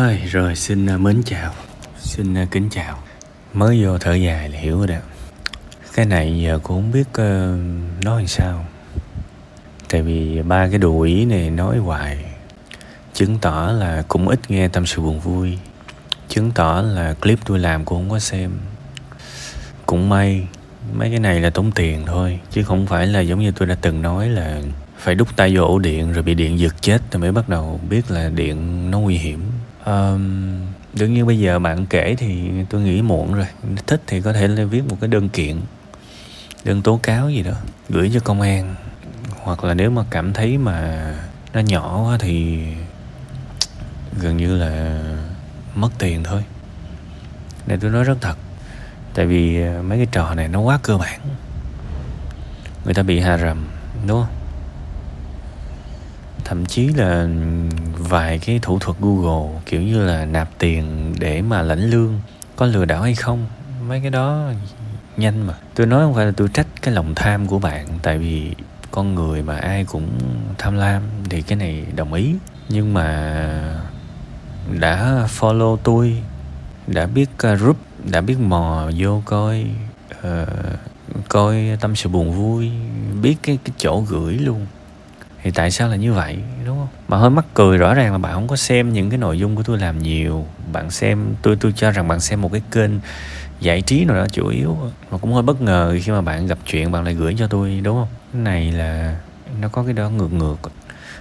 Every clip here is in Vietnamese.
ơi rồi xin à, mến chào. Xin à, kính chào. Mới vô thở dài là hiểu rồi đó. Cái này giờ cũng không biết uh, nói làm sao. Tại vì ba cái đồ ý này nói hoài. Chứng tỏ là cũng ít nghe tâm sự buồn vui. Chứng tỏ là clip tôi làm cũng không có xem. Cũng may mấy cái này là tốn tiền thôi chứ không phải là giống như tôi đã từng nói là phải đút tay vô ổ điện rồi bị điện giật chết rồi mới bắt đầu biết là điện nó nguy hiểm um, đương nhiên bây giờ bạn kể thì tôi nghĩ muộn rồi. Thích thì có thể lên viết một cái đơn kiện đơn tố cáo gì đó gửi cho công an. Hoặc là nếu mà cảm thấy mà nó nhỏ quá thì gần như là mất tiền thôi. Này tôi nói rất thật tại vì mấy cái trò này nó quá cơ bản. Người ta bị hà rầm đúng không? Thậm chí là vài cái thủ thuật google kiểu như là nạp tiền để mà lãnh lương có lừa đảo hay không? Mấy cái đó nhanh mà. Tôi nói không phải là tôi trách cái lòng tham của bạn tại vì con người mà ai cũng tham lam thì cái này đồng ý. Nhưng mà đã follow tôi đã biết à, group đã biết mò vô coi uh, coi tâm sự buồn vui biết cái cái chỗ gửi luôn thì tại sao là như vậy, đúng không? Mà hơi mắc cười rõ ràng là bạn không có xem những cái nội dung của tôi làm nhiều. Bạn xem, tôi tôi cho rằng bạn xem một cái kênh giải trí nào đó chủ yếu. Mà cũng hơi bất ngờ khi mà bạn gặp chuyện bạn lại gửi cho tôi, đúng không? Cái này là, nó có cái đó ngược ngược.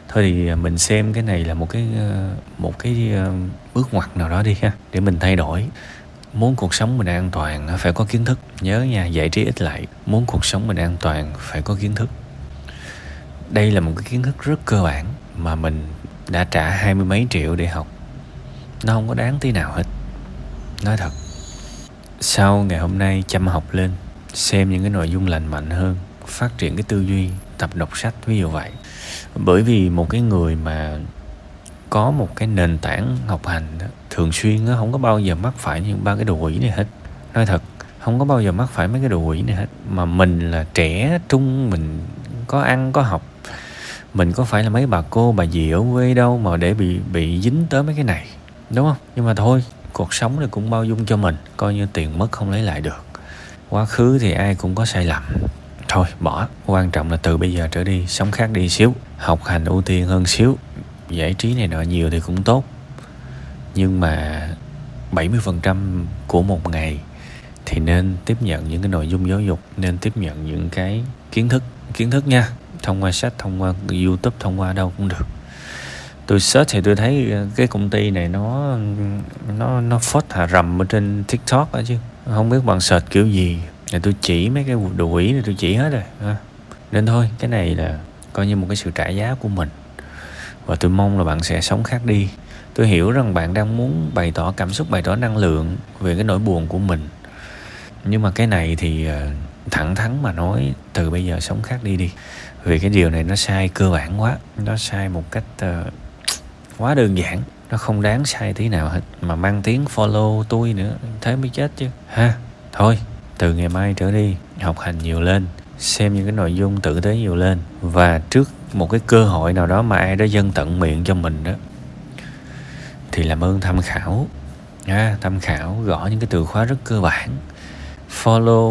Thôi thì à, mình xem cái này là một cái ờ, một cái ờ, bước ngoặt nào đó đi ha, để mình thay đổi. Muốn cuộc sống mình an toàn phải có kiến thức. Nhớ nha, giải trí ít lại. Muốn cuộc sống mình an toàn phải có kiến thức đây là một cái kiến thức rất cơ bản mà mình đã trả hai mươi mấy triệu để học. Nó không có đáng tí nào hết. Nói thật sau ngày hôm nay chăm học lên xem những cái nội dung lành mạnh hơn phát triển cái tư duy tập đọc sách ví dụ vậy. Bởi vì một cái người mà có một cái nền tảng học hành đó, thường xuyên đó, không có bao giờ mắc phải những ba cái đồ quỷ này hết. Nói thật không có bao giờ mắc phải mấy cái đồ quỷ này hết. Mà mình là trẻ trung mình có ăn có học mình có phải là mấy bà cô, bà dì ở quê đâu mà để bị bị dính tới mấy cái này, đúng không? Nhưng mà thôi, cuộc sống thì cũng bao dung cho mình, coi như tiền mất không lấy lại được. Quá khứ thì ai cũng có sai lầm. Thôi, bỏ. Quan trọng là từ bây giờ trở đi, sống khác đi xíu, học hành ưu tiên hơn xíu, giải trí này nọ nhiều thì cũng tốt. Nhưng mà 70% của một ngày thì nên tiếp nhận những cái nội dung giáo dục, nên tiếp nhận những cái kiến thức kiến thức nha thông qua sách, thông qua youtube, thông qua đâu cũng được. Tôi search thì tôi thấy ờ, cái công ty này nó nó nó phốt hà rầm ở trên tiktok đó chứ. Không biết bằng search kiểu gì. Thì tôi chỉ mấy cái đồ quỷ này tôi chỉ hết rồi nên thôi, cái này là coi như một cái sự trả giá của mình. Và tôi mong là bạn sẽ sống khác đi. Tôi hiểu rằng bạn đang muốn bày tỏ cảm xúc, bày tỏ năng lượng về cái nỗi buồn của mình. Nhưng mà cái này thì ờ, thẳng thắn mà nói từ bây giờ sống khác đi đi. Vì cái điều này nó sai cơ bản quá nó sai một cách uh, quá đơn giản. Nó không đáng sai tí nào hết mà mang tiếng follow tôi nữa thế mới chết chứ. Ha thôi từ ngày mai trở đi học hành nhiều lên xem những cái nội dung tử tế nhiều lên và trước một cái cơ hội nào đó mà ai đó dân tận miệng cho mình đó thì làm ơn tham khảo. À, tham khảo gõ những cái từ khóa rất cơ bản follow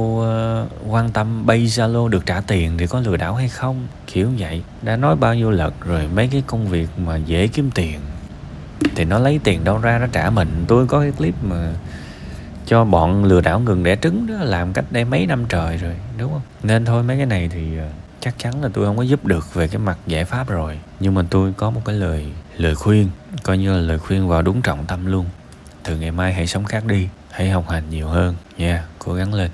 uh, quan tâm bay zalo được trả tiền thì có lừa đảo hay không? Kiểu vậy. Đã nói bao nhiêu lần rồi mấy cái công việc mà dễ kiếm tiền thì nó lấy tiền đâu ra nó trả mình. Tôi có cái clip mà cho bọn lừa đảo ngừng đẻ trứng đó làm cách đây mấy năm trời rồi đúng không? Nên thôi mấy cái này thì ờ, chắc chắn là tôi không có giúp được về cái mặt giải pháp rồi. Nhưng mà tôi có một cái lời lời khuyên coi như là lời khuyên vào đúng trọng tâm luôn. Từ ngày mai hãy sống khác đi hãy học hành nhiều hơn. Nha cố gắng lên.